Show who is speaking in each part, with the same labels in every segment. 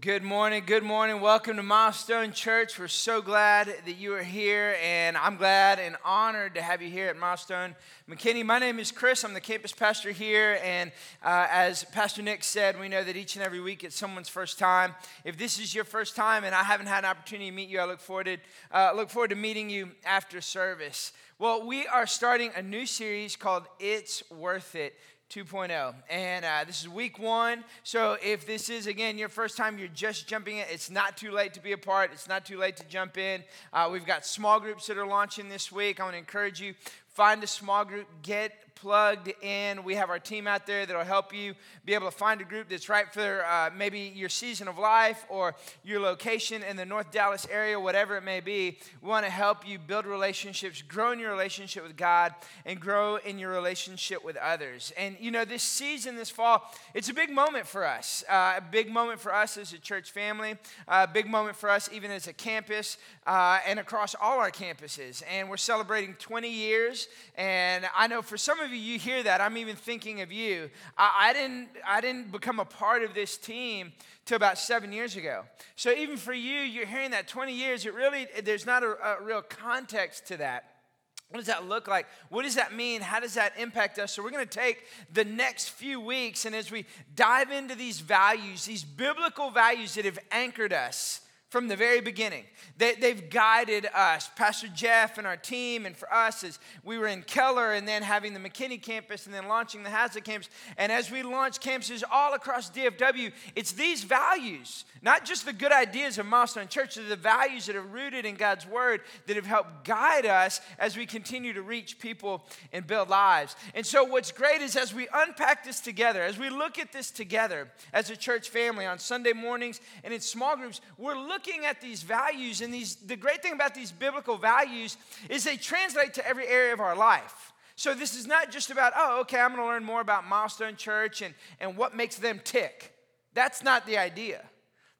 Speaker 1: good morning. Good morning. Welcome to Milestone Church. We're so glad that you are here, and I'm glad and honored to have you here at Milestone McKinney. My name is Chris. I'm the campus pastor here, and uh, as Pastor Nick said, we know that each and every week it's someone's first time. If this is your first time and I haven't had an opportunity to meet you, I look forward to, uh, look forward to meeting you after service. Well, we are starting a new series called It's Worth It. 2.0. And uh, this is week one. So if this is, again, your first time, you're just jumping in, it's not too late to be a part. It's not too late to jump in. Uh, we've got small groups that are launching this week. I want to encourage you find a small group, get plugged in. We have our team out there that'll help you be able to find a group that's right for uh, maybe your season of life or your location in the North Dallas area, whatever it may be. We want to help you build relationships, grow in your relationship with God, and grow in your relationship with others. And you know, this season, this fall, it's a big moment for us. Uh, a big moment for us as a church family, a big moment for us even as a campus uh, and across all our campuses. And we're celebrating 20 years. And I know for some of of you hear that, I'm even thinking of you. I, I, didn't, I didn't become a part of this team till about seven years ago. So even for you, you're hearing that 20 years, it really, there's not a, a real context to that. What does that look like? What does that mean? How does that impact us? So, we're going to take the next few weeks, and as we dive into these values, these biblical values that have anchored us, from the very beginning. They, have guided us, Pastor Jeff and our team, and for us as we were in Keller and then having the McKinney campus and then launching the Haslet campus. And as we launch campuses all across DFW, it's these values, not just the good ideas of Milestone Church, the values that are rooted in God's Word that have helped guide us as we continue to reach people and build lives. And so, what's great is as we unpack this together, as we look at this together as a church family on Sunday mornings and in small groups, we're looking looking at these values, and these, the great thing about these biblical values is they translate to every area of our life. So this is not just about, oh, okay, I'm going to learn more about Milestone Church and, and what makes them tick. That's not the idea.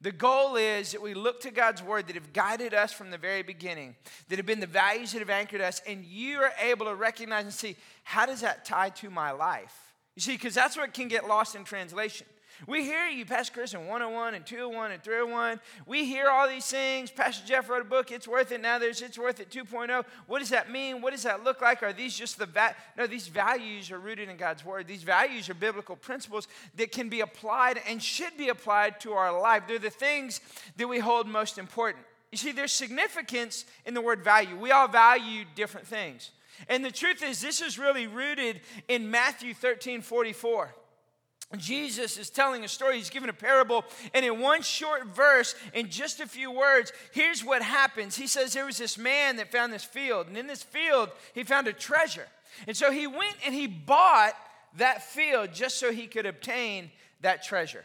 Speaker 1: The goal is that we look to God's word that have guided us from the very beginning, that have been the values that have anchored us, and you are able to recognize and see how does that tie to my life? You see, because that's what can get lost in translation. We hear you, Pastor Chris, in 101 and 201 and 301. We hear all these things. Pastor Jeff wrote a book, It's Worth It. Now there's It's Worth It 2.0. What does that mean? What does that look like? Are these just the, va- no, these values are rooted in God's Word. These values are biblical principles that can be applied and should be applied to our life. They're the things that we hold most important. You see, there's significance in the word value. We all value different things. And the truth is, this is really rooted in Matthew 13 44. Jesus is telling a story. He's giving a parable. And in one short verse, in just a few words, here's what happens. He says there was this man that found this field. And in this field, he found a treasure. And so he went and he bought that field just so he could obtain that treasure.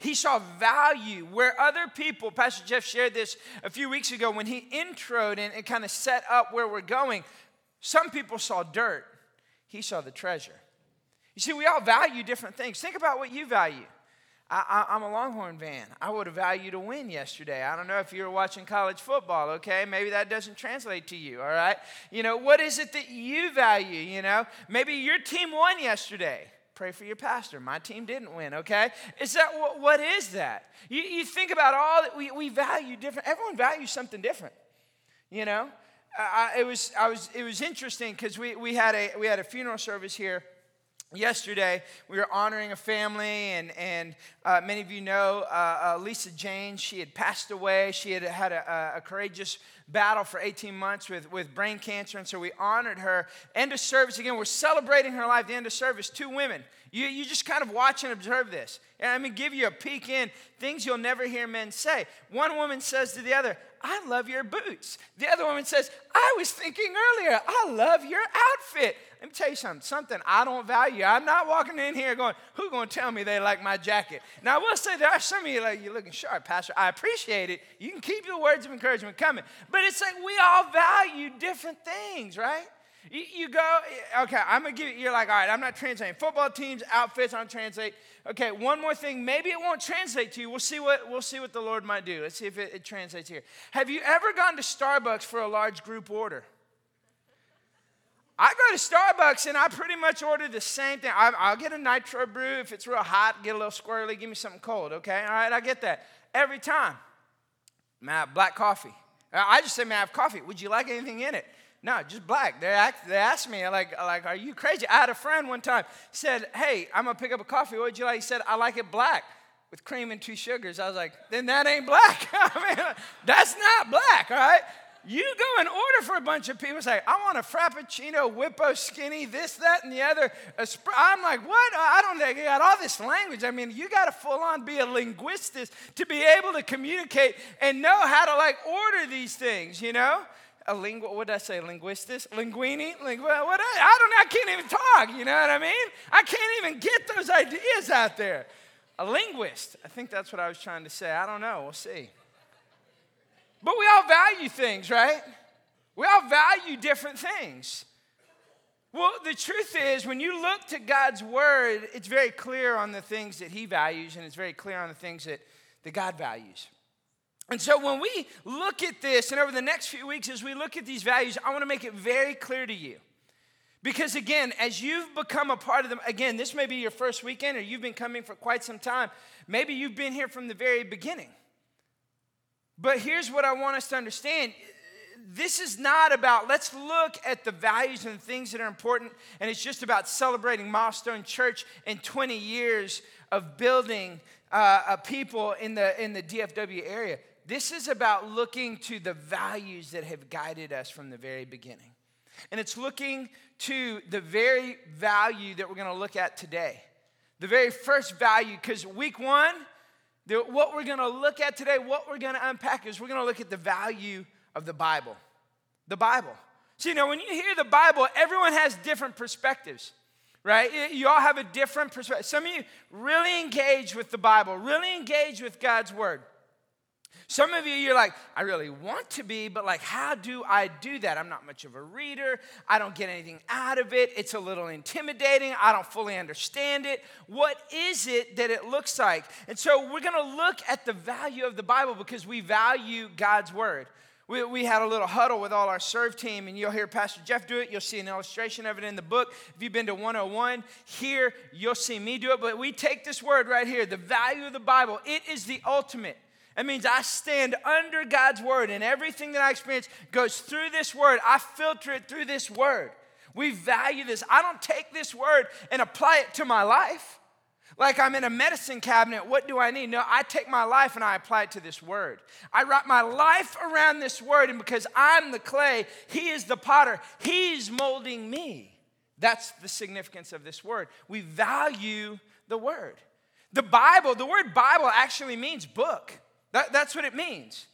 Speaker 1: He saw value where other people, Pastor Jeff shared this a few weeks ago when he introed and, and kind of set up where we're going. Some people saw dirt, he saw the treasure. You see, we all value different things. Think about what you value. I, am a Longhorn fan. I would have valued a win yesterday. I don't know if you were watching college football, okay? Maybe that doesn't translate to you, all right? You know, what is it that you value, you know? Maybe your team won yesterday. Pray for your pastor. My team didn't win, okay? Is that what, what is that? You, you think about all that we, we value different. Everyone values something different, you know? I, it, was, I was, it was interesting because we, we, had a, we had a funeral service here Yesterday, we were honoring a family, and, and uh, many of you know uh, uh, Lisa Jane. She had passed away. She had had a, a, courageous battle for 18 months with, with brain cancer, and so we honored her. End of service, again, we're celebrating her life. The end of service, two women. You, you just kind of watch and observe this. And going to give you a peek in things you'll never hear men say. One woman says to the other, I love your boots. The other woman says, I was thinking earlier, I love your outfit. Let me tell you something, something I don't value. I'm not walking in here going, who's going to tell me they like my jacket? Now, I will say there are some of you like, you're looking sharp, Pastor. I appreciate it. You can keep your words of encouragement coming. But it's like we all value different things, right? You, you go, okay, I'm to give you, you're like, all right, I'm not translating. Football teams, outfits, I don't translate. Okay, one more thing. Maybe it won't translate to you. We'll see what, we'll see what the Lord might do. Let's see if it, it translates here. Have you ever gone to Starbucks for a large group order? I go to Starbucks and I pretty much order the same thing. I, will get a nitro brew. If it's real hot, get a little squirrely, give me something cold, okay? All right, I get that. every time. Have black coffee? I just say, may I have coffee? Would you like anything in it? No, just black. They, act, they asked me, like, like, are you crazy? I had a friend one time said, hey, I'm gonna pick up a coffee. What would you like? He said, I like it black with cream and two sugars. I was like, then that ain't black. I mean, that's not black, all right? You go and order for a bunch of people, say, I want a Frappuccino, Whippo, Skinny, this, that, and the other. I'm like, what? I don't think you got all this language. I mean, you got to full on be a linguist to be able to communicate and know how to like order these things, you know? A lingu, what did I say? Linguistis? Linguini? Lingu, what? I don't know. I can't even talk. You know what I mean? I can't even get those ideas out there. A linguist. I think that's what I was trying to say. I don't know. We'll see. But we all value things, right? We all value different things. Well, the truth is, when you look to God's word, it's very clear on the things that He values, and it's very clear on the things that, that God values. And so, when we look at this, and over the next few weeks, as we look at these values, I want to make it very clear to you. Because again, as you've become a part of them, again, this may be your first weekend or you've been coming for quite some time. Maybe you've been here from the very beginning. But here's what I want us to understand this is not about, let's look at the values and the things that are important, and it's just about celebrating Milestone Church and 20 years of building uh, people in the, in the DFW area. This is about looking to the values that have guided us from the very beginning. And it's looking to the very value that we're going to look at today. The very first value, because week one, the, what we're going to look at today, what we're going to unpack is we're going to look at the value of the Bible. The Bible. So, you know, when you hear the Bible, everyone has different perspectives, right? You all have a different perspective. Some of you really engage with the Bible, really engage with God's Word. Some of you, you're like, I really want to be, but like, how do I do that? I'm not much of a reader. I don't get anything out of it. It's a little intimidating. I don't fully understand it. What is it that it looks like? And so we're going to look at the value of the Bible because we value God's word. We, we had a little huddle with all our serve team, and you'll hear Pastor Jeff do it. You'll see an illustration of it in the book. If you've been to 101, here you'll see me do it. But we take this word right here the value of the Bible, it is the ultimate. That means I stand under God's word, and everything that I experience goes through this word. I filter it through this word. We value this. I don't take this word and apply it to my life. Like I'm in a medicine cabinet, what do I need? No, I take my life and I apply it to this word. I wrap my life around this word, and because I'm the clay, He is the potter, He's molding me. That's the significance of this word. We value the word. The Bible, the word Bible actually means book. That, that's what it means.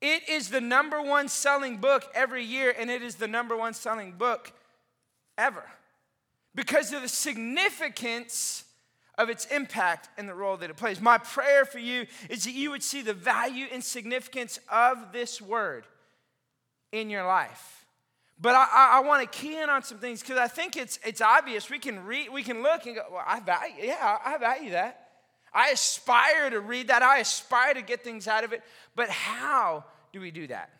Speaker 1: It is the number one selling book every year, and it is the number one selling book ever because of the significance of its impact and the role that it plays. My prayer for you is that you would see the value and significance of this word in your life. But I, I, I want to key in on some things because I think it's, it's obvious. We can read, we can look and go, well, I value, yeah, I value that. I aspire to read that. I aspire to get things out of it. But how do we do that?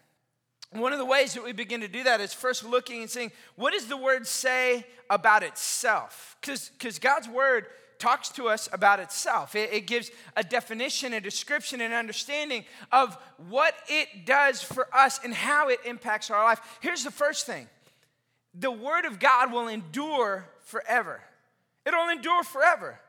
Speaker 1: One of the ways that we begin to do that is first looking and saying, what does the word say about itself? Because God's word talks to us about itself. It, it, gives a definition, a description, an understanding of what it does for us and how it impacts our life. Here's the first thing the word of God will endure forever, it'll endure forever.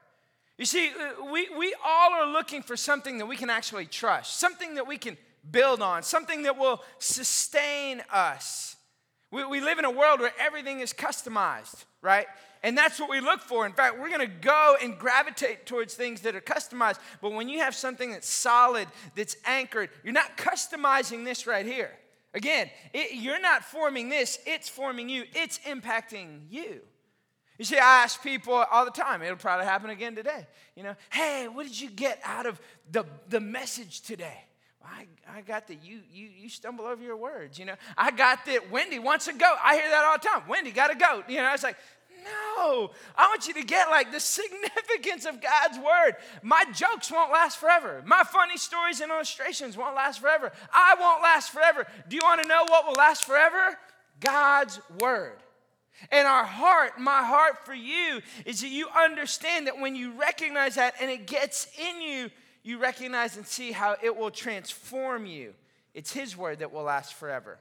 Speaker 1: You see, uh, we, we all are looking for something that we can actually trust, something that we can build on, something that will sustain us. We, we live in a world where everything is customized, right? And that's what we look for. In fact, we're going to go and gravitate towards things that are customized. But when you have something that's solid, that's anchored, you're not customizing this right here. Again, it, you're not forming this, it's forming you, it's impacting you. You see, I ask people all the time, it'll probably happen again today. You know, hey, what did you get out of the, the message today? I, I got that you, you, you stumble over your words. You know, I got that Wendy wants a goat. I hear that all the time. Wendy got a goat. You know, it's like, no, I want you to get like the significance of God's word. My jokes won't last forever. My funny stories and illustrations won't last forever. I won't last forever. Do you want to know what will last forever? God's word. And our heart, my heart for you, is that you understand that when you recognize that and it gets in you, you recognize and see how it will transform you. It's His word that will last forever,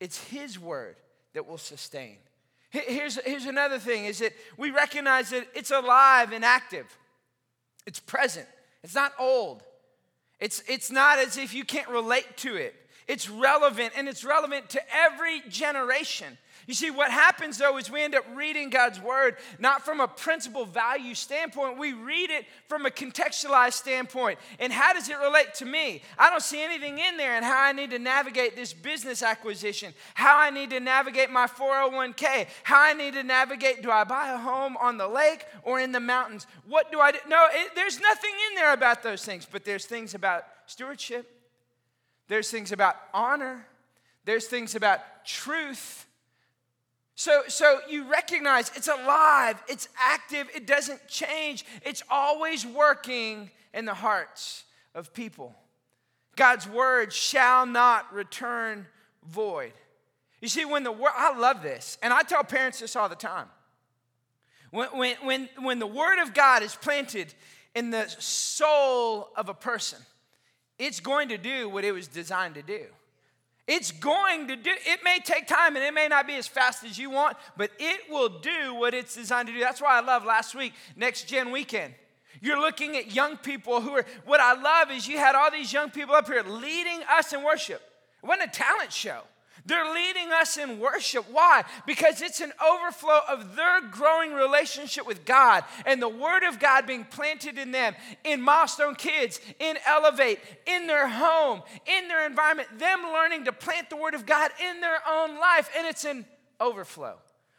Speaker 1: it's His word that will sustain. Here's, here's another thing is that we recognize that it's alive and active. It's present. It's not old. It's, it's not as if you can't relate to it. It's relevant and it's relevant to every generation. You see, what happens though is we end up reading God's word not from a principle value standpoint, we read it from a contextualized standpoint. And how does it relate to me? I don't see anything in there and how I need to navigate this business acquisition, how I need to navigate my 401k, how I need to navigate do I buy a home on the lake or in the mountains? What do I do? No, it, there's nothing in there about those things, but there's things about stewardship, there's things about honor, there's things about truth. So, so you recognize it's alive, it's active, it doesn't change, it's always working in the hearts of people. God's word shall not return void. You see, when the word, I love this, and I tell parents this all the time. When, when, when, when the word of God is planted in the soul of a person, it's going to do what it was designed to do. It's going to do, it may take time and it may not be as fast as you want, but it will do what it's designed to do. That's why I love last week, Next Gen Weekend. You're looking at young people who are, what I love is you had all these young people up here leading us in worship. It wasn't a talent show. They're leading us in worship. Why? Because it's an overflow of their growing relationship with God and the Word of God being planted in them, in Milestone Kids, in Elevate, in their home, in their environment, them learning to plant the Word of God in their own life. And it's an overflow.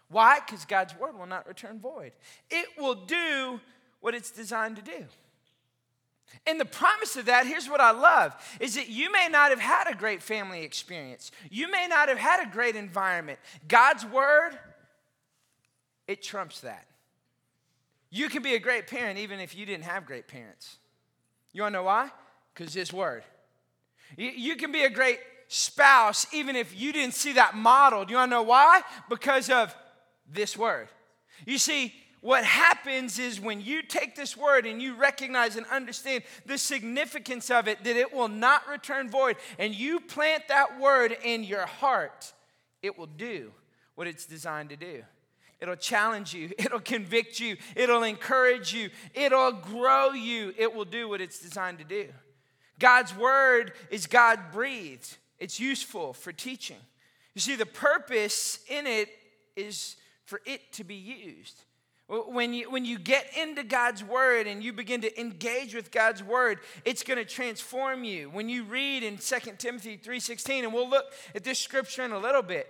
Speaker 1: Why? Because God's Word will not return void, it will do what it's designed to do. And the promise of that, here's what I love, is that you may not have had a great family experience. You may not have had a great environment. God's word, it trumps that. You can be a great parent even if you didn't have great parents. You wanna know why? Because His word. You can be a great spouse even if you didn't see that modeled. You wanna know why? Because of this word. You see, what happens is when you take this word and you recognize and understand the significance of it, that it will not return void, and you plant that word in your heart, it will do what it's designed to do. It'll challenge you, it'll convict you, it'll encourage you, it'll grow you. It will do what it's designed to do. God's word is God breathed, it's useful for teaching. You see, the purpose in it is for it to be used. When you, when you get into God's word and you begin to engage with God's word, it's going to transform you. When you read in 2 Timothy 3:16, and we'll look at this scripture in a little bit.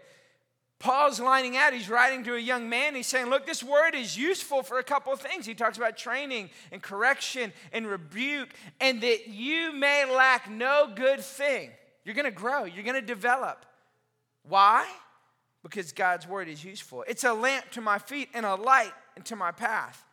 Speaker 1: Paul's lining out, he's writing to a young man. He's saying, Look, this word is useful for a couple of things. He talks about training and correction and rebuke, and that you may lack no good thing. You're gonna grow, you're gonna develop. Why? Because God's word is useful. It's a lamp to my feet and a light into my path.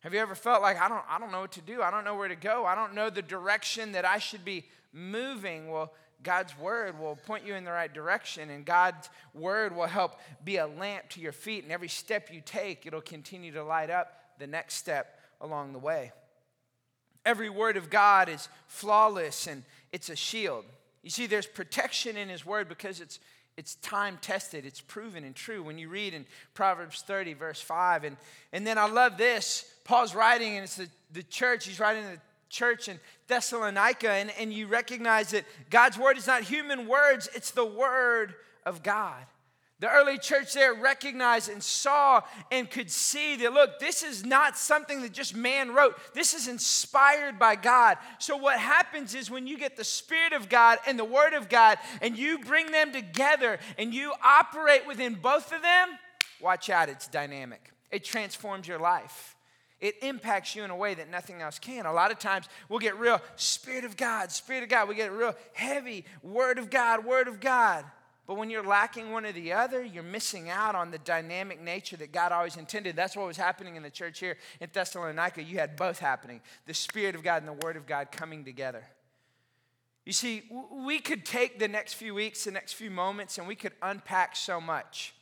Speaker 1: Have you ever felt like I don't, I don't know what to do? I don't know where to go. I don't know the direction that I should be moving. Well, God's word will point you in the right direction, and God's word will help be a lamp to your feet. And every step you take, it'll continue to light up the next step along the way. Every word of God is flawless and it's a shield. You see, there's protection in His word because it's it's time tested, it's proven and true. When you read in Proverbs 30, verse 5, and, and then I love this. Paul's writing, and it's the, the church, he's writing the church in Thessalonica, and, and you recognize that God's word is not human words, it's the word of God. The early church there recognized and saw and could see that, look, this is not something that just man wrote. This is inspired by God. So, what happens is when you get the Spirit of God and the Word of God and you bring them together and you operate within both of them, watch out, it's dynamic. It transforms your life. It impacts you in a way that nothing else can. A lot of times we'll get real Spirit of God, Spirit of God. We get real heavy Word of God, Word of God. But when you're lacking one or the other, you're missing out on the dynamic nature that God always intended. That's what was happening in the church here in Thessalonica. You had both happening the Spirit of God and the Word of God coming together. You see, we could take the next few weeks, the next few moments, and we could unpack so much.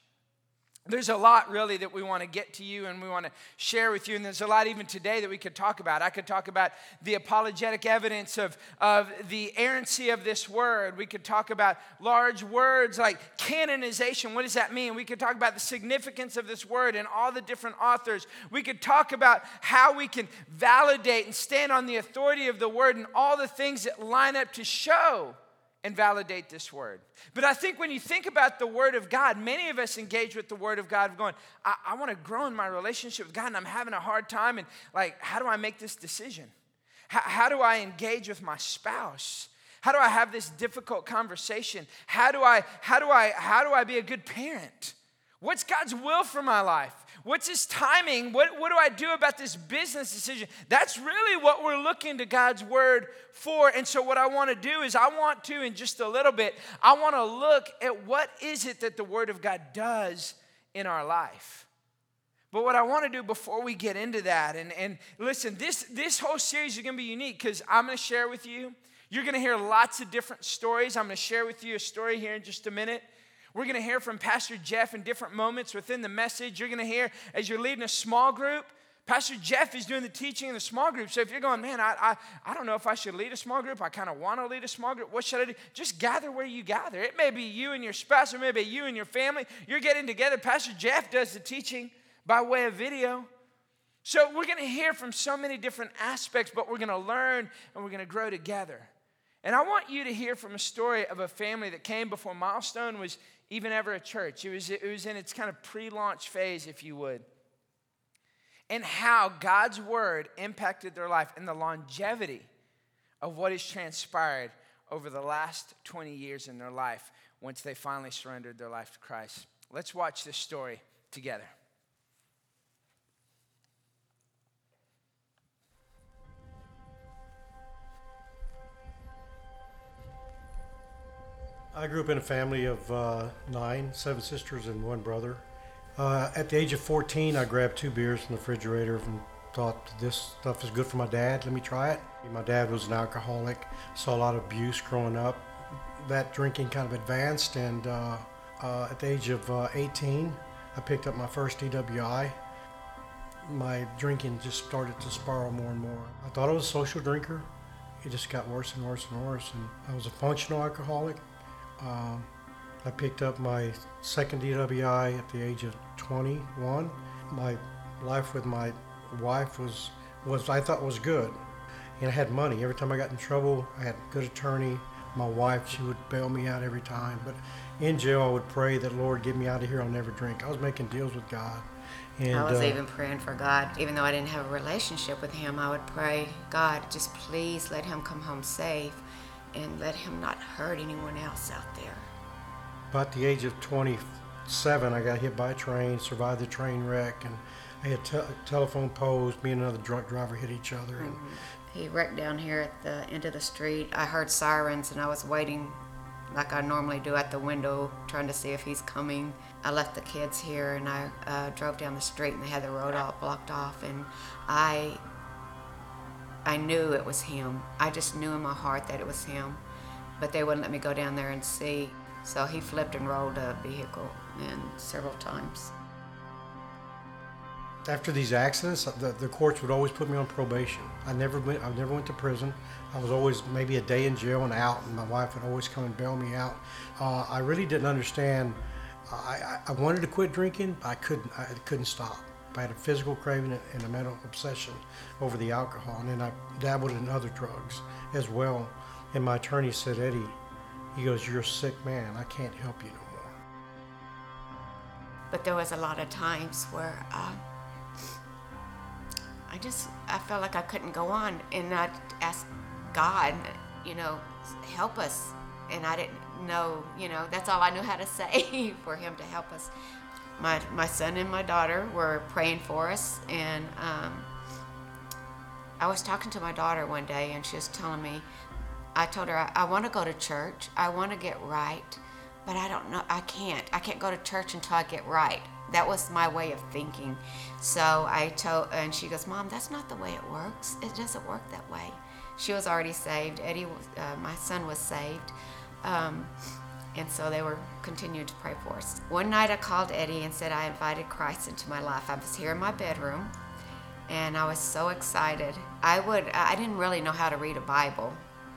Speaker 1: There's a lot really that we want to get to you and we want to share with you and there's a lot even today that we could talk about. I could talk about the apologetic evidence of, of the errancy of this word. We could talk about large words like canonization. What does that mean? We could talk about the significance of this word and all the different authors. We could talk about how we can validate and stand on the authority of the word and all the things that line up to show and validate this word. But I think when you think about the word of God, many of us engage with the word of God going, I, I want to grow in my relationship with God and I'm having a hard time. And like, how do I make this decision? How, how do I engage with my spouse? How do I have this difficult conversation? How do I, how do I, how do I be a good parent? What's God's will for my life? What's his timing? What, what do I do about this business decision? That's really what we're looking to God's word for. And so, what I want to do is, I want to, in just a little bit, I want to look at what is it that the word of God does in our life. But what I want to do before we get into that, and, and listen, this, this whole series is going to be unique because I'm going to share with you. You're going to hear lots of different stories. I'm going to share with you a story here in just a minute. We're going to hear from Pastor Jeff in different moments within the message. You're going to hear as you're leading a small group. Pastor Jeff is doing the teaching in the small group. So if you're going, man, I, I, I don't know if I should lead a small group. I kind of want to lead a small group. What should I do? Just gather where you gather. It may be you and your spouse, or maybe you and your family. You're getting together. Pastor Jeff does the teaching by way of video. So we're going to hear from so many different aspects, but we're going to learn and we're going to grow together. And I want you to hear from a story of a family that came before Milestone was even ever a church. It was, it was in its kind of pre launch phase, if you would. And how God's word impacted their life and the longevity of what has transpired over the last 20 years in their life once they finally surrendered their life to Christ. Let's watch this story together.
Speaker 2: I grew up in a family of uh, nine, seven sisters and one brother. Uh, at the age of 14, I grabbed two beers from the refrigerator and thought this stuff is good for my dad. Let me try it. My dad was an alcoholic. Saw a lot of abuse growing up. That drinking kind of advanced, and uh, uh at the age of uh, 18, I picked up my first DWI. My drinking just started to spiral more and more. I thought I was a social drinker. It just got worse and worse and worse, and I was a functional alcoholic. Um, I picked up my second DWI at the age of 21. My life with my wife was was I thought was good, and I had money. Every time I got in trouble, I had a good attorney. My wife, she would bail me out every time. But in jail, I would pray that Lord, get me out of here. I'll never drink. I was making deals with God.
Speaker 3: And, I was uh, even praying for God, even though I didn't have a relationship with Him. I would pray, God, just please let him come home safe and let him not hurt anyone else out there.
Speaker 2: About the age of 27, I got hit by a train, survived the train wreck, and I had te- telephone poles. Me and another drunk driver hit each other. Mm-hmm.
Speaker 3: He wrecked down here at the end of the street. I heard sirens, and I was waiting like I normally do at the window, trying to see if he's coming. I left the kids here, and I uh, drove down the street, and they had the road all blocked off, and I I knew it was him. I just knew in my heart that it was him. But they wouldn't let me go down there and see. So he flipped and rolled a vehicle and several times.
Speaker 2: After these accidents, the, the courts would always put me on probation. I never went. I never went to prison. I was always maybe a day in jail and out, and my wife would always come and bail me out. Uh, I really didn't understand. I, I, I wanted to quit drinking. but I couldn't. I couldn't stop. I had a physical craving and a mental obsession over the alcohol, and then I dabbled in other drugs as well. And my attorney said, Eddie, he goes, You're a sick man. I can't help you no more.
Speaker 3: But there was a lot of times where uh, I just I felt like I couldn't go on, and I asked God, you know, help us. And I didn't know, you know, that's all I knew how to say for Him to help us my, my son and my daughter were praying for us and um, i was talking to my daughter one day and she was telling me i told her i, I want to go to church. I want to get right but i don't know i can't. I can't go to church until i get right. That was my way of thinking. So i told and she goes mom that's not the way it works. It doesn't work that way. She was already saved. Eddie uh, my son was saved. Um, And so they were continuing to pray for us. One night I called Eddie and said I invited Christ into my life. I was here in my bedroom and I was so excited. I would I didn't really know how to read a Bible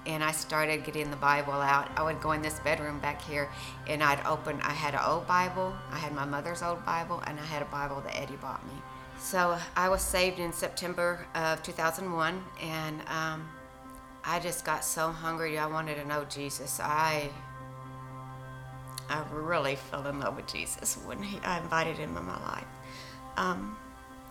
Speaker 3: and I started getting the Bible out. I would go in this bedroom back here and I'd open I had an old Bible, I had my mother's old Bible and I had a Bible that Eddie bought me. So I was saved in September of 2001 and um, I just got so hungry. I wanted to know Jesus. I I really fell in love with Jesus when he, I invited him in my life. Um,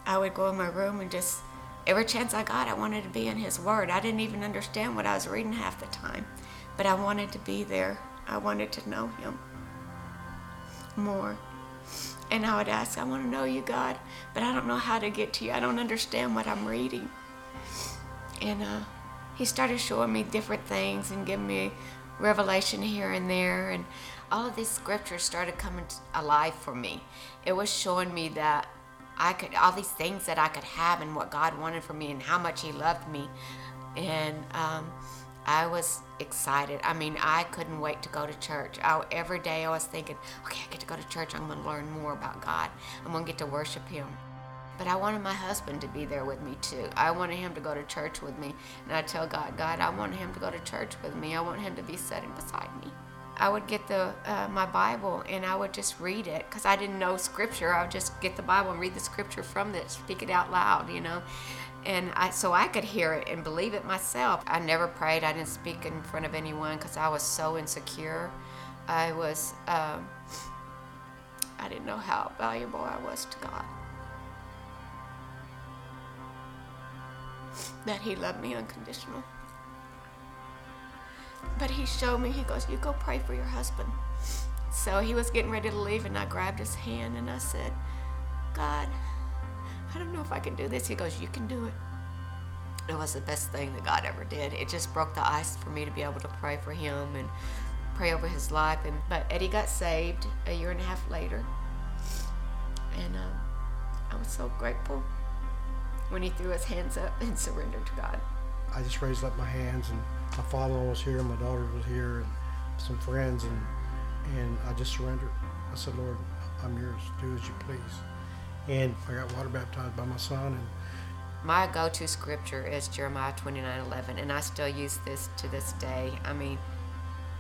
Speaker 3: I would go in my room and just, every chance I got, I wanted to be in His Word. I didn't even understand what I was reading half the time, but I wanted to be there. I wanted to know Him more. And I would ask, I want to know you, God, but I don't know how to get to you. I don't understand what I'm reading. And uh, He started showing me different things and giving me revelation here and there. And all of these scriptures started coming alive for me. It was showing me that I could, all these things that I could have and what God wanted for me and how much He loved me. And um, I was excited. I mean, I couldn't wait to go to church. I, every day I was thinking, okay, I get to go to church. I'm going to learn more about God. I'm going to get to worship Him. But I wanted my husband to be there with me too. I wanted him to go to church with me. And I tell God, God, I want him to go to church with me. I want him to be sitting beside me. I would get the uh, my Bible and I would just read it because I didn't know scripture. I would just get the Bible and read the scripture from it, speak it out loud, you know, and I so I could hear it and believe it myself. I never prayed. I didn't speak in front of anyone because I was so insecure. I was uh, I didn't know how valuable I was to God. That He loved me unconditional. But he showed me, he goes, You go pray for your husband. So he was getting ready to leave, and I grabbed his hand and I said, God, I don't know if I can do this. He goes, You can do it. It was the best thing that God ever did. It just broke the ice for me to be able to pray for him and pray over his life. And but Eddie got saved a year and a half later, and um, I was so grateful when he threw his hands up and surrendered to God.
Speaker 2: I just raised up my hands and my father was here, my daughter was here, and some friends, and and I just surrendered. I said, Lord, I'm yours. Do as you please. And I got water baptized by my son. And
Speaker 3: my go-to scripture is Jeremiah 29:11, and I still use this to this day. I mean,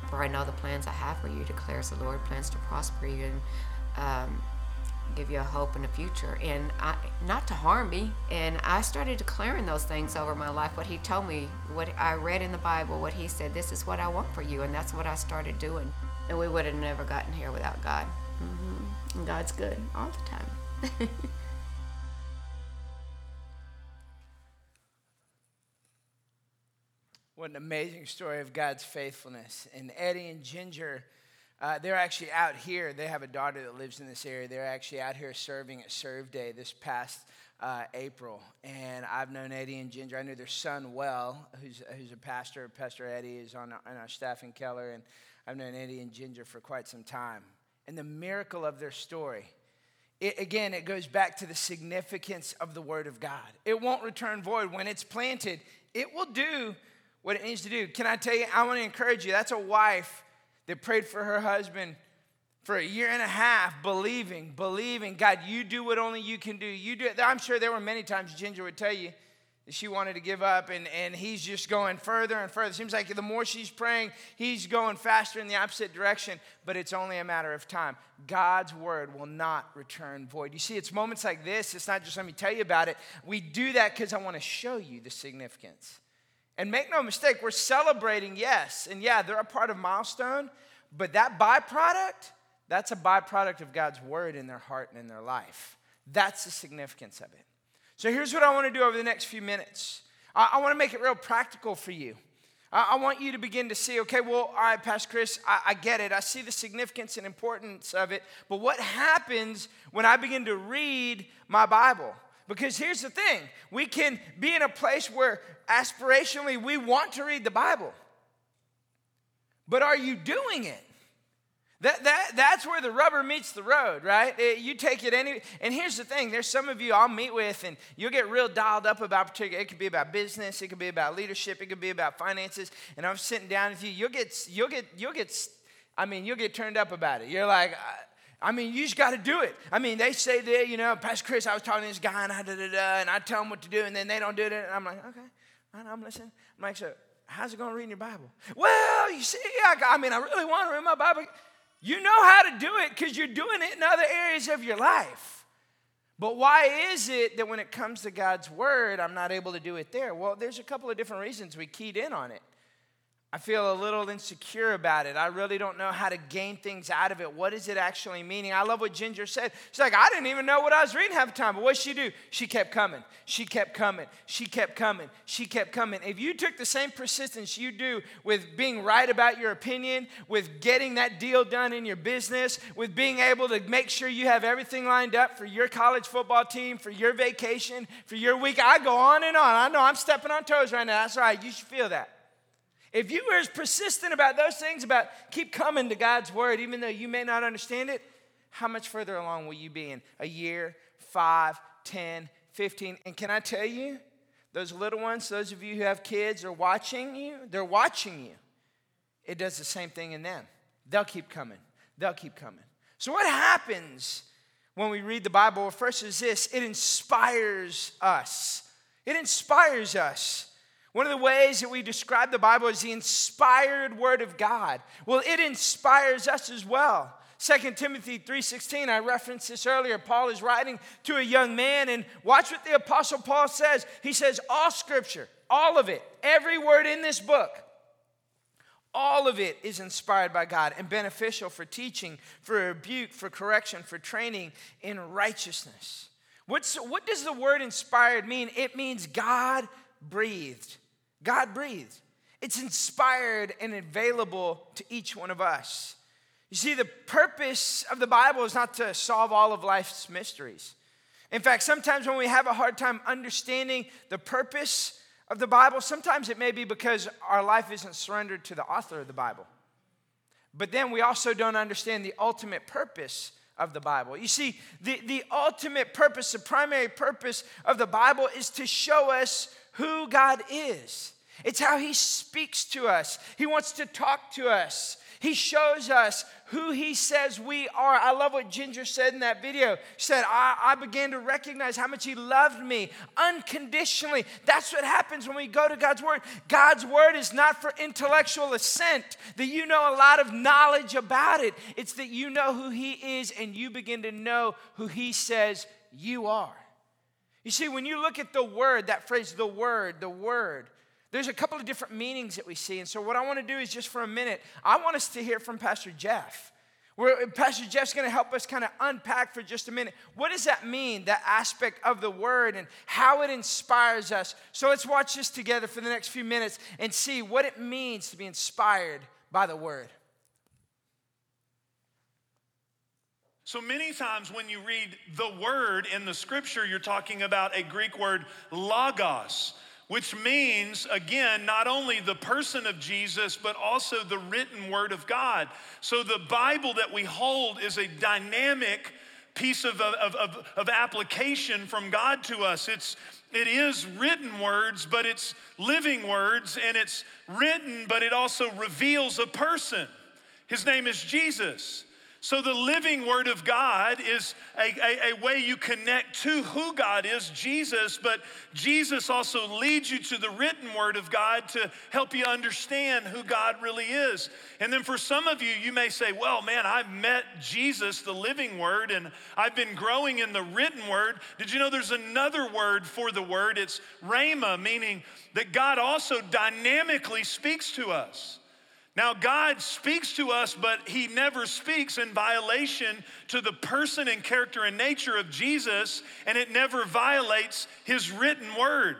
Speaker 3: for I know the plans I have for you, declares the Lord, plans to prosper you and um, give you a hope and a future. And I, not to harm me and i started declaring those things over my life what he told me what i read in the bible what he said this is what i want for you and that's what i started doing. And we would have never gotten here without god. Mm-hmm. and god's good all the time.
Speaker 1: What an amazing story of god's faithfulness. And eddie and ginger uh, they're actually out here. They have a daughter that lives in this area. They're actually out here serving at Serve Day this past uh, April. And I've known Eddie and Ginger. I knew their son well, who's, who's a pastor. Pastor Eddie is on, on our staff in Keller. And I've known Eddie and Ginger for quite some time. And the miracle of their story, it, again, it goes back to the significance of the Word of God. It won't return void. When it's planted, it will do what it needs to do. Can I tell you, I want to encourage you. That's a wife that prayed for her husband for a year and a half, believing, believing, God, you do what only you can do. You do it. I'm sure there were many times Ginger would tell you that she wanted to give up, and, and he's just going further and further. Seems like the more she's praying, he's going faster in the opposite direction, but it's only a matter of time. God's word will not return void. You see, it's moments like this, it's not just let me tell you about it. We do that because I want to show you the significance. And make no mistake, we're celebrating, yes. And yeah, they're a part of Milestone, but that byproduct, that's a byproduct of God's word in their heart and in their life. That's the significance of it. So here's what I want to do over the next few minutes I, I want to make it real practical for you. I, I, want you to begin to see, okay, well, all right, Pastor Chris, I, I get it. I see the significance and importance of it. But what happens when I begin to read my Bible? Because here's the thing we can be in a place where aspirationally we want to read the Bible, but are you doing it? That, that, that's where the rubber meets the road, right? It, you take it any, and here's the thing: there's some of you I'll meet with, and you'll get real dialed up about particular. It could be about business, it could be about leadership, it could be about finances. And I'm sitting down with you. You'll get, you'll get, you'll get I mean, you'll get turned up about it. You're like, I, mean, you just got to do it. I mean, they say that, you know, Pastor Chris, I was talking to this guy and I da da da, and I tell them what to do, and then they don't do it. And I'm like, okay, I'm listening. I'm like, so how's it going to read in your Bible? Well, you see, I, I mean, I really want to read my Bible. You know how to do it because you're doing it in other areas of your life. But why is it that when it comes to God's word, I'm not able to do it there? Well, there's a couple of different reasons we keyed in on it. I feel a little insecure about it. I really don't know how to gain things out of it. What is it actually meaning? I love what Ginger said. She's like, I didn't even know what I was reading half the time. But what she do? She kept coming. She kept coming. She kept coming. She kept coming. If you took the same persistence you do with being right about your opinion, with getting that deal done in your business, with being able to make sure you have everything lined up for your college football team, for your vacation, for your week, I go on and on. I know I'm stepping on toes right now. That's all right. You should feel that. If you are as persistent about those things, about keep coming to God's word, even though you may not understand it, how much further along will you be in a year, five, ten, fifteen? And can I tell you, those little ones, those of you who have kids are watching you, they're watching you. It does the same thing in them. They'll keep coming. They'll keep coming. So, what happens when we read the Bible? First is this it inspires us. It inspires us. One of the ways that we describe the Bible is the inspired word of God. Well, it inspires us as well. 2 Timothy 3:16 I referenced this earlier. Paul is writing to a young man and watch what the apostle Paul says. He says all scripture all of it every word in this book all of it is inspired by God and beneficial for teaching for rebuke for correction for training in righteousness. What's, what does the word inspired mean? It means God breathed God breathed. It's inspired and available to each one of us. You see, the purpose of the Bible is not to solve all of life's mysteries. In fact, sometimes when we have a hard time understanding the purpose of the Bible, sometimes it may be because our life isn't surrendered to the author of the Bible. But then we also don't understand the ultimate purpose of the Bible. You see, the, the ultimate purpose, the primary purpose of the Bible is to show us who God is. It's how He speaks to us. He wants to talk to us. He shows us who He says we are. I love what Ginger said in that video. She said, I, I began to recognize how much He loved me unconditionally. That's what happens when we go to God's Word. God's Word is not for intellectual assent, that you know a lot of knowledge about it. It's that you know who He is and you begin to know who He says you are. You see, when you look at the word, that phrase, the word, the word, there's a couple of different meanings that we see. And so, what I want to do is just for a minute, I want us to hear from Pastor Jeff. Where Pastor Jeff's going to help us kind of unpack for just a minute. What does that mean, that aspect of the word and how it inspires us? So let's watch this together for the next few minutes and see what it means to be inspired by the word.
Speaker 4: So many times when you read the word in the scripture, you're talking about a Greek word logos, which means, again, not only the person of Jesus, but also the written word of God. So the Bible that we hold is a dynamic piece of, of, of, of application from God to us. It's, it is written words, but it's living words, and it's written, but it also reveals a person. His name is Jesus. So, the living Word of God is a, a, a, way you connect to who God is, Jesus, but Jesus also leads you to the written Word of God to help you understand who God really is. And then for some of you, you may say, Well, man, I've met Jesus, the living Word, and I've been growing in the written Word. Did you know there's another word for the Word? It's rhema, meaning that God also dynamically speaks to us. Now, God speaks to us, but He never speaks in violation to the person and character and nature of Jesus, and it never violates His written word.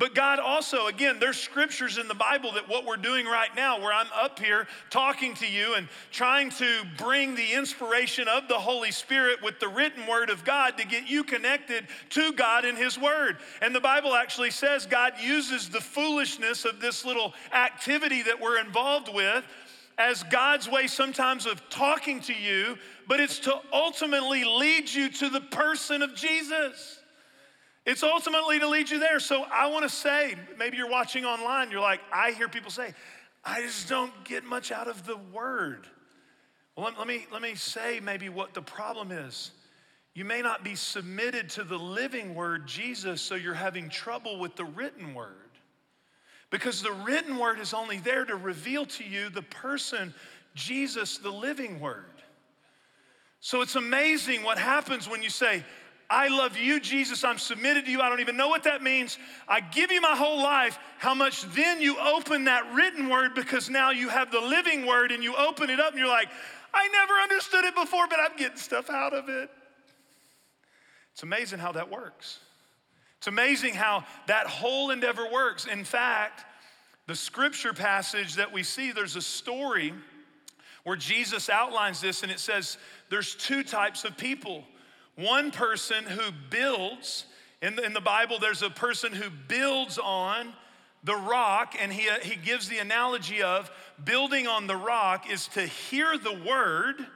Speaker 4: But God also, again, there's scriptures in the Bible that what we're doing right now, where I'm up here talking to you and trying to bring the inspiration of the Holy Spirit with the written word of God to get you connected to God and His word. And the Bible actually says God uses the foolishness of this little activity that we're involved with as God's way sometimes of talking to you, but it's to ultimately lead you to the person of Jesus. It's ultimately to lead you there. So I want to say, maybe you're watching online, you're like, I hear people say, I just don't get much out of the word. Well, let, let, me, let me say maybe what the problem is. You may not be submitted to the living word, Jesus, so you're having trouble with the written word. Because the written word is only there to reveal to you the person, Jesus, the living word. So it's amazing what happens when you say, I love you, Jesus. I'm submitted to you. I don't even know what that means. I give you my whole life. How much then you open that written word because now you have the living word and you open it up and you're like, I never understood it before, but I'm getting stuff out of it. It's amazing how that works. It's amazing how that whole endeavor works. In fact, the scripture passage that we see, there's a story where Jesus outlines this, and it says there's two types of people one person who builds, in the, in the Bible, there's a person who builds on the rock, and he, uh, he gives the analogy of building on the rock is to hear the word,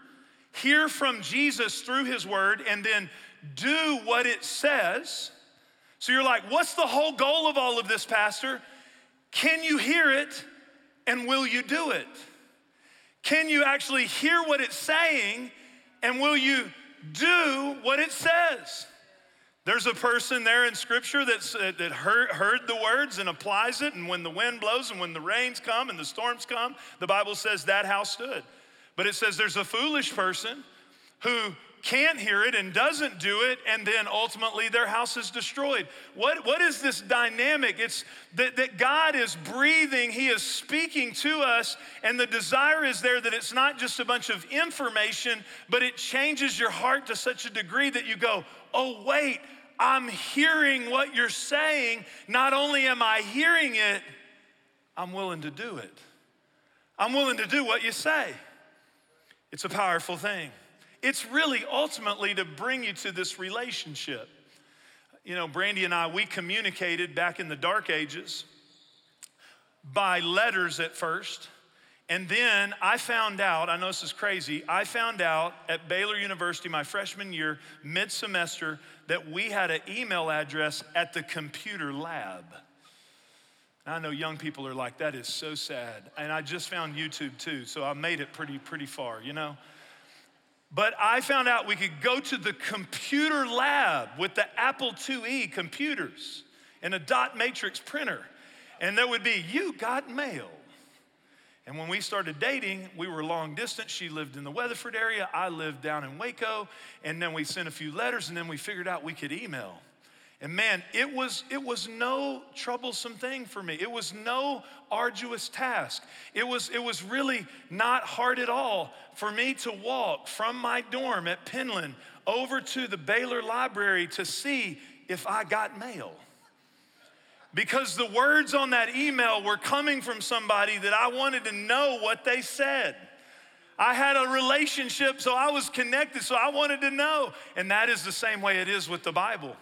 Speaker 4: hear from Jesus through his word, and then do what it says. So you're like, what's the whole goal of all of this, Pastor? Can you hear it and will you do it? Can you actually hear what it's saying and will you do what it says. There's a person there in Scripture that's, that heard, heard the words and applies it, and when the wind blows and when the rains come and the storms come, the Bible says that house stood. But it says there's a foolish person who can't hear it and doesn't do it, and then ultimately their house is destroyed. What, what is this dynamic? It's that, that God is breathing, He is speaking to us, and the desire is there that it's not just a bunch of information, but it changes your heart to such a degree that you go, oh, wait, I'm hearing what you're saying. Not only am I hearing it, I'm willing to do it. I'm willing to do what you say. It's a powerful thing. It's really ultimately to bring you to this relationship. You know, Brandy and I, we communicated back in the dark ages by letters at first. And then I found out, I know this is crazy, I found out at Baylor University my freshman year, mid semester, that we had an email address at the computer lab. I know young people are like, that is so sad. And I just found YouTube too, so I made it pretty, pretty far, you know? But I found out we could go to the computer lab with the Apple IIe computers and a dot matrix printer, and there would be, You got mail. And when we started dating, we were long distance. She lived in the Weatherford area, I lived down in Waco, and then we sent a few letters, and then we figured out we could email. And man, it was, it was no troublesome thing for me. It was no arduous task. It was, it was really not hard at all for me to walk from my dorm at Penland over to the Baylor Library to see if I got mail. Because the words on that email were coming from somebody that I wanted to know what they said. I had a relationship, so I was connected, so I wanted to know. And that is the same way it is with the Bible.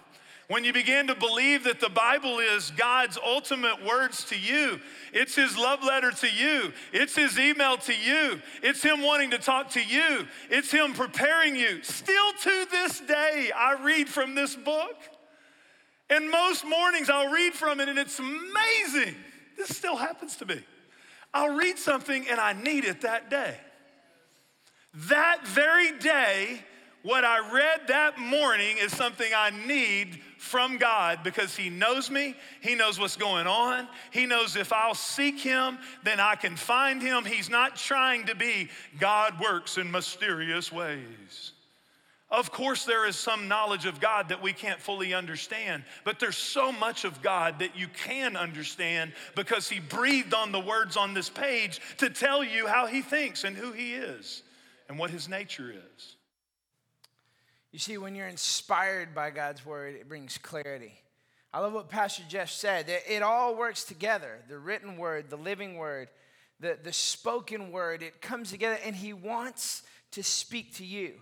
Speaker 4: When you begin to believe that the Bible is God's ultimate words to you, it's His love letter to you, it's His email to you, it's Him wanting to talk to you, it's Him preparing you. Still to this day, I read from this book. And most mornings I'll read from it and it's amazing. This still happens to me. I'll read something and I need it that day. That very day, what I read that morning is something I need from God because He knows me. He knows what's going on. He knows if I'll seek Him, then I can find Him. He's not trying to be God works in mysterious ways. Of course, there is some knowledge of God that we can't fully understand, but there's so much of God that you can understand because He breathed on the words on this page to tell you how He thinks and who He is and what His nature is.
Speaker 1: You see, when you're inspired by God's word, it brings clarity. I love what Pastor Jeff said. It all works together the written word, the living word, the, the spoken word. It comes together, and He wants to speak to you.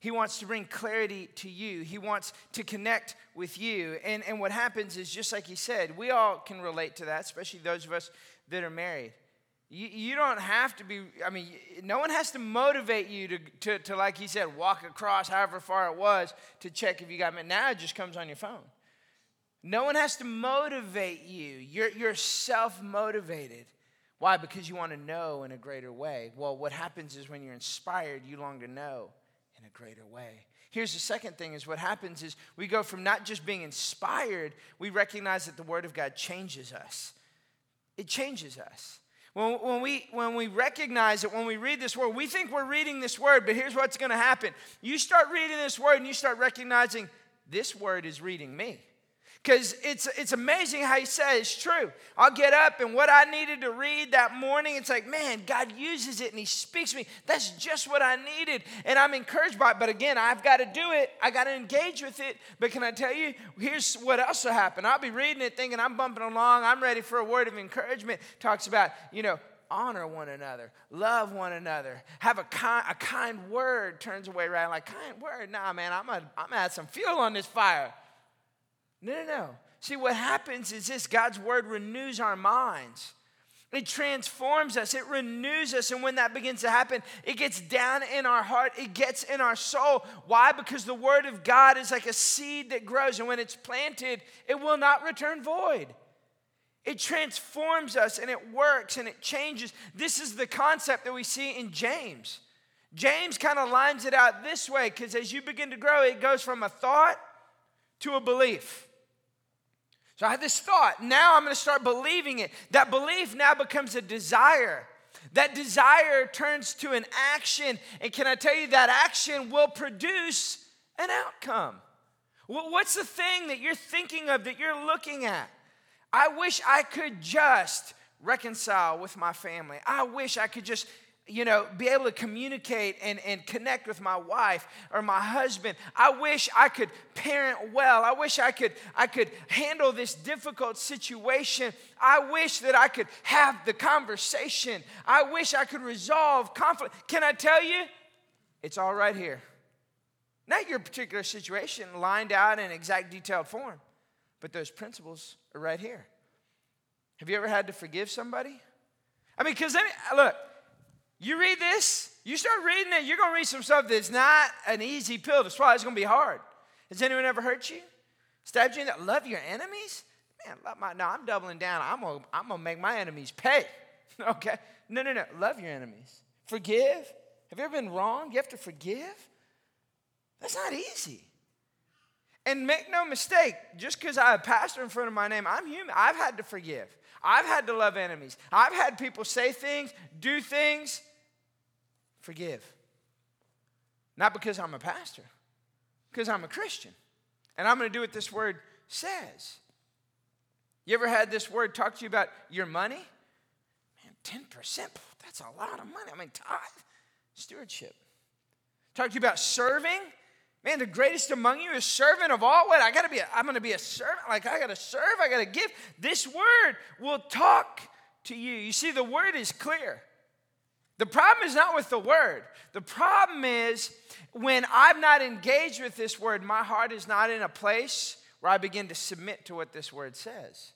Speaker 1: He wants to bring clarity to you. He wants to connect with you. And, and what happens is, just like he said, we all can relate to that, especially those of us that are married. You, you don't have to be, I mean, no one has to motivate you to, to, to, like he said, walk across however far it was to check if you got it. Now it just comes on your phone. No one has to motivate you. You're, you're self motivated. Why? Because you want to know in a greater way. Well, what happens is when you're inspired, you long to know in a greater way. Here's the second thing is what happens is we go from not just being inspired, we recognize that the Word of God changes us. It changes us. When, when, we, when we recognize it, when we read this word, we think we're reading this word, but here's what's going to happen. You start reading this word and you start recognizing this word is reading me. Because it's, it's amazing how he says it's true. I'll get up and what I needed to read that morning, it's like, man, God uses it and he speaks to me. That's just what I needed. And I'm encouraged by it. But again, I've got to do it. I got to engage with it. But can I tell you, here's what else will happen. I'll be reading it thinking I'm bumping along. I'm ready for a word of encouragement. Talks about, you know, honor one another, love one another, have a kind, a kind word turns away right like kind word. Nah, man, I'm gonna, I'm gonna add some fuel on this fire. No, no, no. See, what happens is this God's word renews our minds. It transforms us, it renews us. And when that begins to happen, it gets down in our heart, it gets in our soul. Why? Because the word of God is like a seed that grows, and when it's planted, it will not return void. It transforms us and it works and it changes. This is the concept that we see in James. James kind of lines it out this way because as you begin to grow, it goes from a thought to a belief. So I had this thought. Now I'm going to start believing it. That belief now becomes a desire. That desire turns to an action. And can I tell you that action will produce an outcome? What's the thing that you're thinking of, that you're looking at? I wish I could just reconcile with my family. I wish I could just you know, be able to communicate and, and connect with my wife or my husband. I wish I could parent well. I wish I could, I could handle this difficult situation. I wish that I could have the conversation. I wish I could resolve conflict. Can I tell you? It's all right here. Not your particular situation lined out in exact detailed form, but those principles are right here. Have you ever had to forgive somebody? I mean, because look, you read this, you start reading it, you're going to read some stuff that's not an easy pill to swallow. It's going to be hard. Has anyone ever hurt you? Stabbed you in that? Love your enemies? Man, love my, no, I'm doubling down. I'm going to I'm gonna make my enemies pay. okay? No, no, no. Love your enemies. Forgive. Have you ever been wrong? You have to forgive? That's not easy. And make no mistake, just because I have pastor in front of my name, I'm human. I've had to forgive. I've had to love enemies. I've had people say things, do things forgive. Not because I'm a pastor, because I'm a Christian. And I'm going to do what this word says. You ever had this word talk to you about your money? Man, 10%, that's a lot of money. I mean, tithe, stewardship. Talk to you about serving. Man, the greatest among you is servant of all. What? I gotta be, I'm gonna be a servant. Like I gotta serve, I gotta give. This word will talk to you. You see, the word is clear. The problem is not with the word. The problem is when I'm not engaged with this word, my heart is not in a place where I begin to submit to what this word says.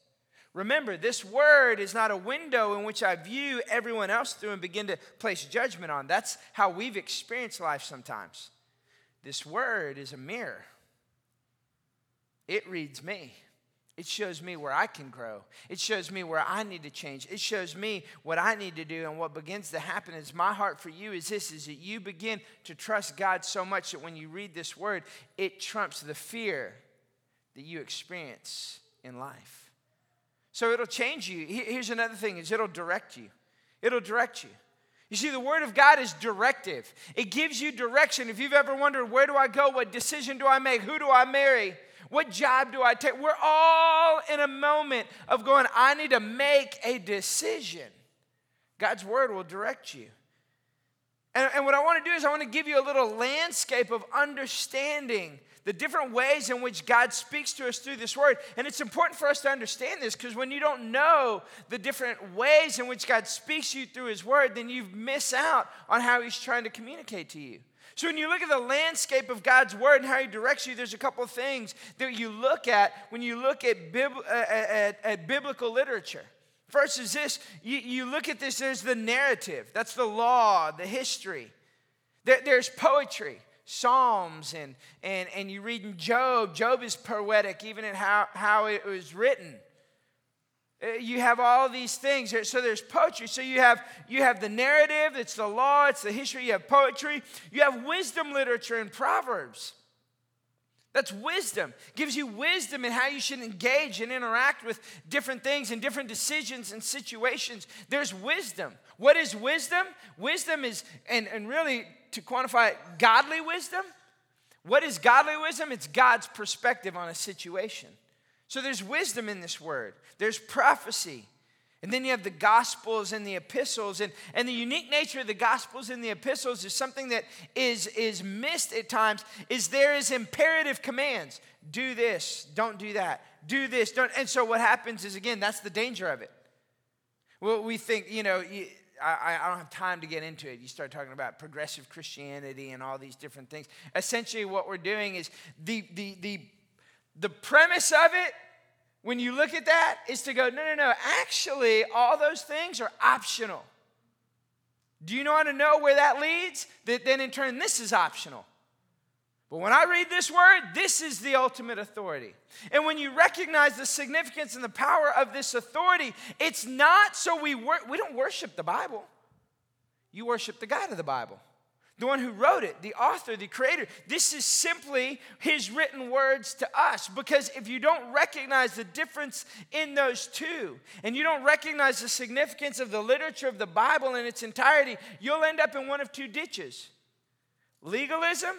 Speaker 1: Remember, this word is not a window in which I view everyone else through and begin to place judgment on. That's how we've experienced life sometimes. This word is a mirror, it reads me. It shows me where I can grow. It shows me where I need to change. It shows me what I need to do. And what begins to happen is my heart for you is this is that you begin to trust God so much that when you read this word, it trumps the fear that you experience in life. So it'll change you. Here's another thing is it'll direct you. It'll direct you. You see, the Word of God is directive. It gives you direction. If you've ever wondered, where do I go? What decision do I make? Who do I marry? What job do I take? We're all in a moment of going, I need to make a decision. God's word will direct you. And, and what I want to do is, I want to give you a little landscape of understanding the different ways in which God speaks to us through this word. And it's important for us to understand this because when you don't know the different ways in which God speaks to you through his word, then you miss out on how he's trying to communicate to you. So when you look at the landscape of God's word and how he directs you, there's a couple of things that you look at when you look at, bib- uh, at, at biblical literature. First is this you, you look at this as the narrative, that's the law, the history. There, there's poetry. Psalms and, and, and you read in Job. Job is poetic, even in how, how it was written. Uh, You have all these things. So there's poetry. So you have you have the narrative, it's the law, it's the history, you have poetry, you have wisdom literature and proverbs. That's wisdom. Gives you wisdom in how you should engage and interact with different things and different decisions and situations. There's wisdom. What is wisdom? Wisdom is, and, and really to quantify it, godly wisdom. What is godly wisdom? It's God's perspective on a situation. So there's wisdom in this word, there's prophecy. And then you have the Gospels and the epistles. And, and the unique nature of the Gospels and the epistles is something that is, is missed at times, is there is imperative commands. Do this, don't do that. Do this, don't. And so what happens is, again, that's the danger of it. Well, we think, you know, you, I, I don't have time to get into it. You start talking about progressive Christianity and all these different things. Essentially, what we're doing is the, the, the, the premise of it when you look at that is to go, no, no, no, actually, all those things are optional. Do you want to know where that leads? That then in turn, this is optional. But when I read this word, this is the ultimate authority. And when you recognize the significance and the power of this authority, it's not so we wor- we don't worship the Bible. You worship the God of the Bible the one who wrote it, the author, the creator. This is simply his written words to us because if you don't recognize the difference in those two and you don't recognize the significance of the literature of the Bible in its entirety, you'll end up in one of two ditches legalism,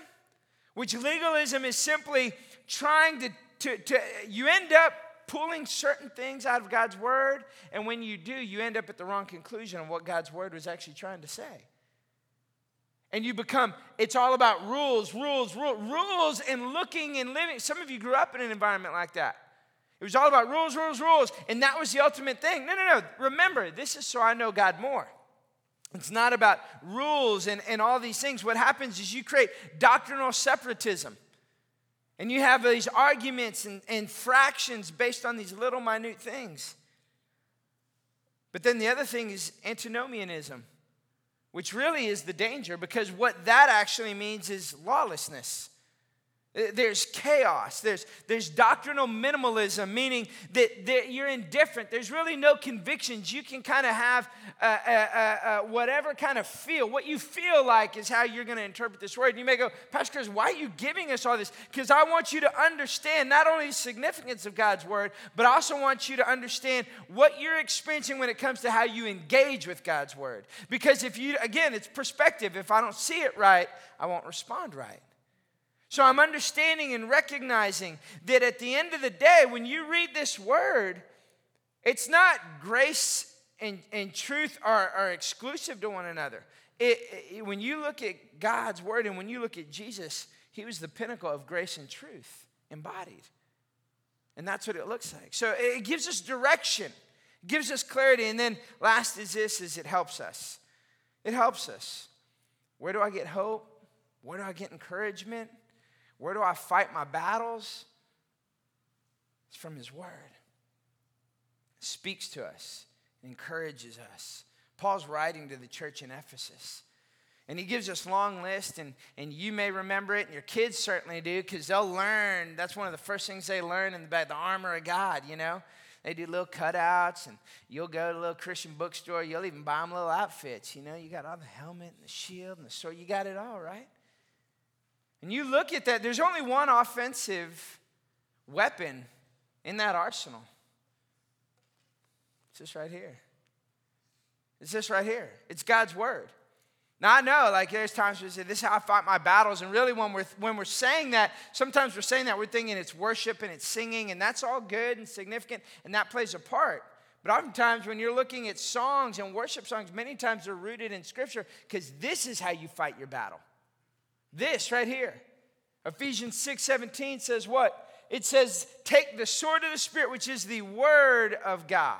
Speaker 1: which legalism is simply trying to, to, to you end up pulling certain things out of God's word, and when you do, you end up at the wrong conclusion of what God's word was actually trying to say. And you become, it's all about rules, rules, rules, rules, and looking and living. Some of you grew up in an environment like that. It was all about rules, rules, rules, and that was the ultimate thing. No, no, no. Remember, this is so I know God more. It's not about rules and, and all these things. What happens is you create doctrinal separatism. And you have these arguments and, and fractions based on these little minute things. But then the other thing is antinomianism which really is the danger because what that actually means is lawlessness. There's chaos. There's, there's doctrinal minimalism, meaning that, that you're indifferent. There's really no convictions. You can kind of have uh, uh, uh, whatever kind of feel. What you feel like is how you're going to interpret this word. And you may go, Pastor Chris, why are you giving us all this? Because I want you to understand not only the significance of God's word, but I also want you to understand what you're experiencing when it comes to how you engage with God's word. Because if you, again, it's perspective. If I don't see it right, I won't respond right. So I'm understanding and recognizing that at the end of the day, when you read this word, it's not grace and, and truth are, are exclusive to one another. It, it, when you look at God's word and when you look at Jesus, he was the pinnacle of grace and truth embodied. And that's what it looks like. So it gives us direction, gives us clarity. And then last is this is it helps us. It helps us. Where do I get hope? Where do I get encouragement? Where do I fight my battles? It's from His Word. It speaks to us, encourages us. Paul's writing to the church in Ephesus. And he gives us long list, and, and you may remember it, and your kids certainly do, because they'll learn. That's one of the first things they learn in the, the armor of God, you know? They do little cutouts, and you'll go to a little Christian bookstore. You'll even buy them little outfits. You know, you got all the helmet and the shield and the sword. You got it all, right? And you look at that, there's only one offensive weapon in that arsenal. It's this right here. It's this right here. It's God's word. Now I know, like there's times we say, "This is how I fight my battles," and really, when we're when we're saying that, sometimes we're saying that we're thinking it's worship and it's singing, and that's all good and significant, and that plays a part. But oftentimes, when you're looking at songs and worship songs, many times they're rooted in Scripture because this is how you fight your battle. This right here. Ephesians 6 17 says what? It says, Take the sword of the Spirit, which is the word of God.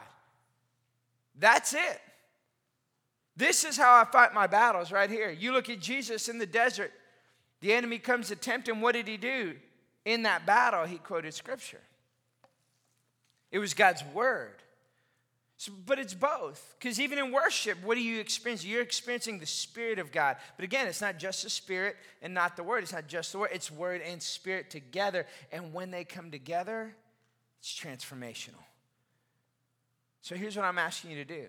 Speaker 1: That's it. This is how I fight my battles right here. You look at Jesus in the desert, the enemy comes to tempt him. What did he do? In that battle, he quoted scripture. It was God's word. So, but it's both. Because even in worship, what are you experiencing? You're experiencing the Spirit of God. But again, it's not just the Spirit and not the Word. It's not just the Word, it's Word and Spirit together. And when they come together, it's transformational. So here's what I'm asking you to do.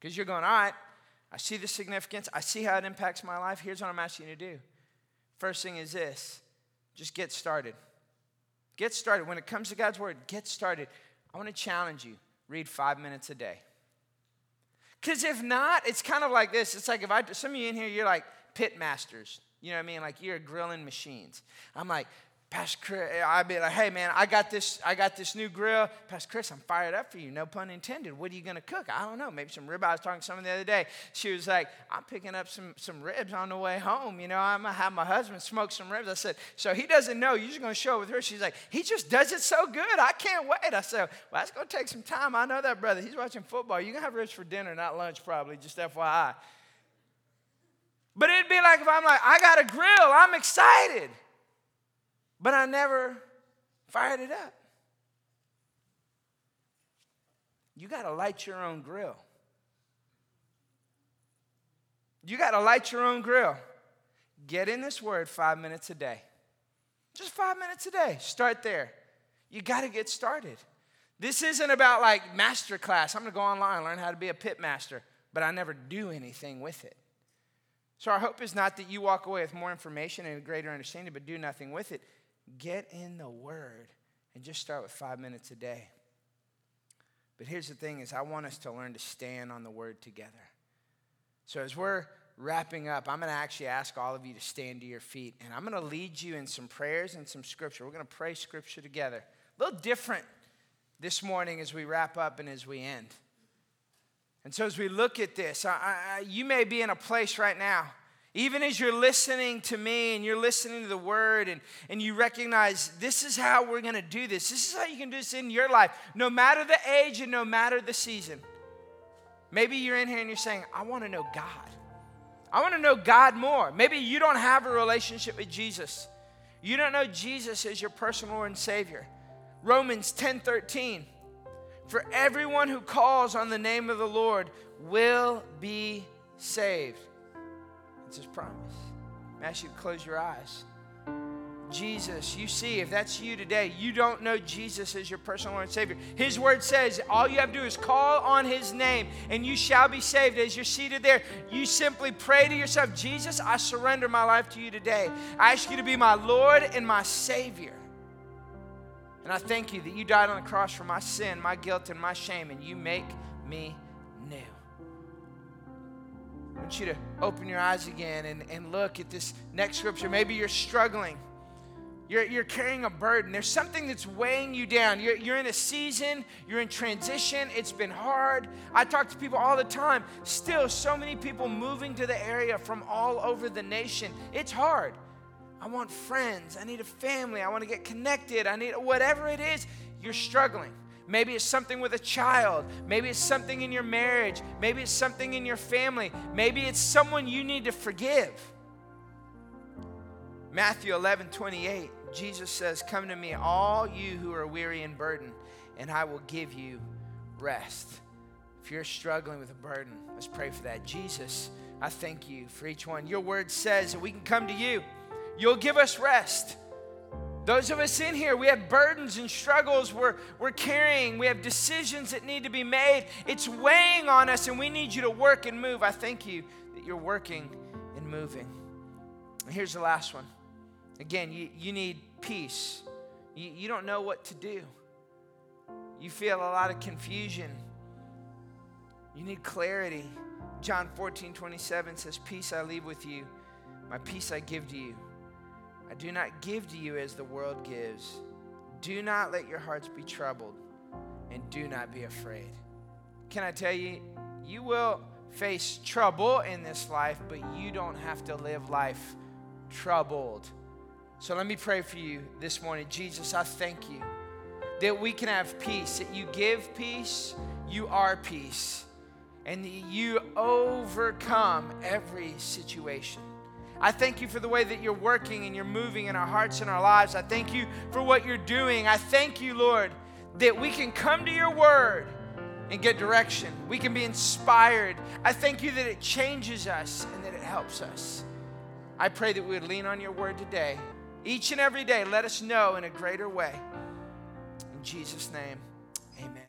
Speaker 1: Because you're going, all right, I see the significance, I see how it impacts my life. Here's what I'm asking you to do. First thing is this just get started. Get started. When it comes to God's word, get started. I want to challenge you read five minutes a day. Because if not, it's kind of like this. It's like if I, some of you in here, you're like pit masters. You know what I mean? Like you're grilling machines. I'm like, Pastor Chris, I'd be like, hey man, I got this, I got this new grill. Pastor Chris, I'm fired up for you. No pun intended. What are you gonna cook? I don't know. Maybe some rib. I was talking to someone the other day. She was like, I'm picking up some some ribs on the way home. You know, I'm gonna have my husband smoke some ribs. I said, so he doesn't know. You're just gonna show it with her. She's like, he just does it so good. I can't wait. I said, well, that's gonna take some time. I know that brother. He's watching football. You're gonna have ribs for dinner, not lunch, probably. Just FYI. But it'd be like if I'm like, I got a grill. I'm excited but I never fired it up. You got to light your own grill. You got to light your own grill. Get in this word five minutes a day. Just five minutes a day. Start there. You got to get started. This isn't about like master class. I'm going to go online and learn how to be a pit master, but I never do anything with it. So our hope is not that you walk away with more information and a greater understanding, but do nothing with it. Get in the Word and just start with five minutes a day. But here's the thing is I want us to learn to stand on the Word together. So as we're wrapping up, I'm going to actually ask all of you to stand to your feet, and I'm going to lead you in some prayers and some scripture. We're going to pray scripture together. A little different this morning as we wrap up and as we end. And so as we look at this, I, I, you may be in a place right now even as you're listening to me and you're listening to the word and, and you recognize this is how we're going to do this, this is how you can do this in your life, no matter the age and no matter the season. Maybe you're in here and you're saying, I want to know God. I want to know God more. Maybe you don't have a relationship with Jesus. You don't know Jesus as your personal Lord and Savior. Romans 10 13. For everyone who calls on the name of the Lord will be saved. It's his promise. I ask you to close your eyes. Jesus, you see, if that's you today, you don't know Jesus as your personal Lord and Savior. His word says all you have to do is call on His name and you shall be saved. As you're seated there, you simply pray to yourself, Jesus, I surrender my life to you today. I ask you to be my Lord and my Savior. And I thank you that you died on the cross for my sin, my guilt, and my shame, and you make me new. I want you to open your eyes again and, and look at this next scripture. Maybe you're struggling. You're, you're carrying a burden. There's something that's weighing you down. You're, you're in a season, you're in transition. It's been hard. I talk to people all the time. Still, so many people moving to the area from all over the nation. It's hard. I want friends. I need a family. I want to get connected. I need whatever it is, you're struggling. Maybe it's something with a child. Maybe it's something in your marriage. Maybe it's something in your family. Maybe it's someone you need to forgive. Matthew 11, 28, Jesus says, Come to me, all you who are weary and burdened, and I will give you rest. If you're struggling with a burden, let's pray for that. Jesus, I thank you for each one. Your word says that we can come to you. You'll give us rest. Those of us in here, we have burdens and struggles we're, we're carrying. We have decisions that need to be made. It's weighing on us, and we need you to work and move. I thank you that you're working and moving. And here's the last one. Again, you, you need peace. You, you don't know what to do. You feel a lot of confusion. You need clarity. John 14, 27 says, Peace I leave with you, my peace I give to you. I do not give to you as the world gives. Do not let your hearts be troubled, and do not be afraid. Can I tell you, you will face trouble in this life, but you don't have to live life troubled. So let me pray for you this morning. Jesus, I thank you that we can have peace, that you give peace, you are peace, and that you overcome every situation. I thank you for the way that you're working and you're moving in our hearts and our lives. I thank you for what you're doing. I thank you, Lord, that we can come to your word and get direction. We can be inspired. I thank you that it changes us and that it helps us. I pray that we would lean on your word today. Each and every day, let us know in a greater way. In Jesus' name.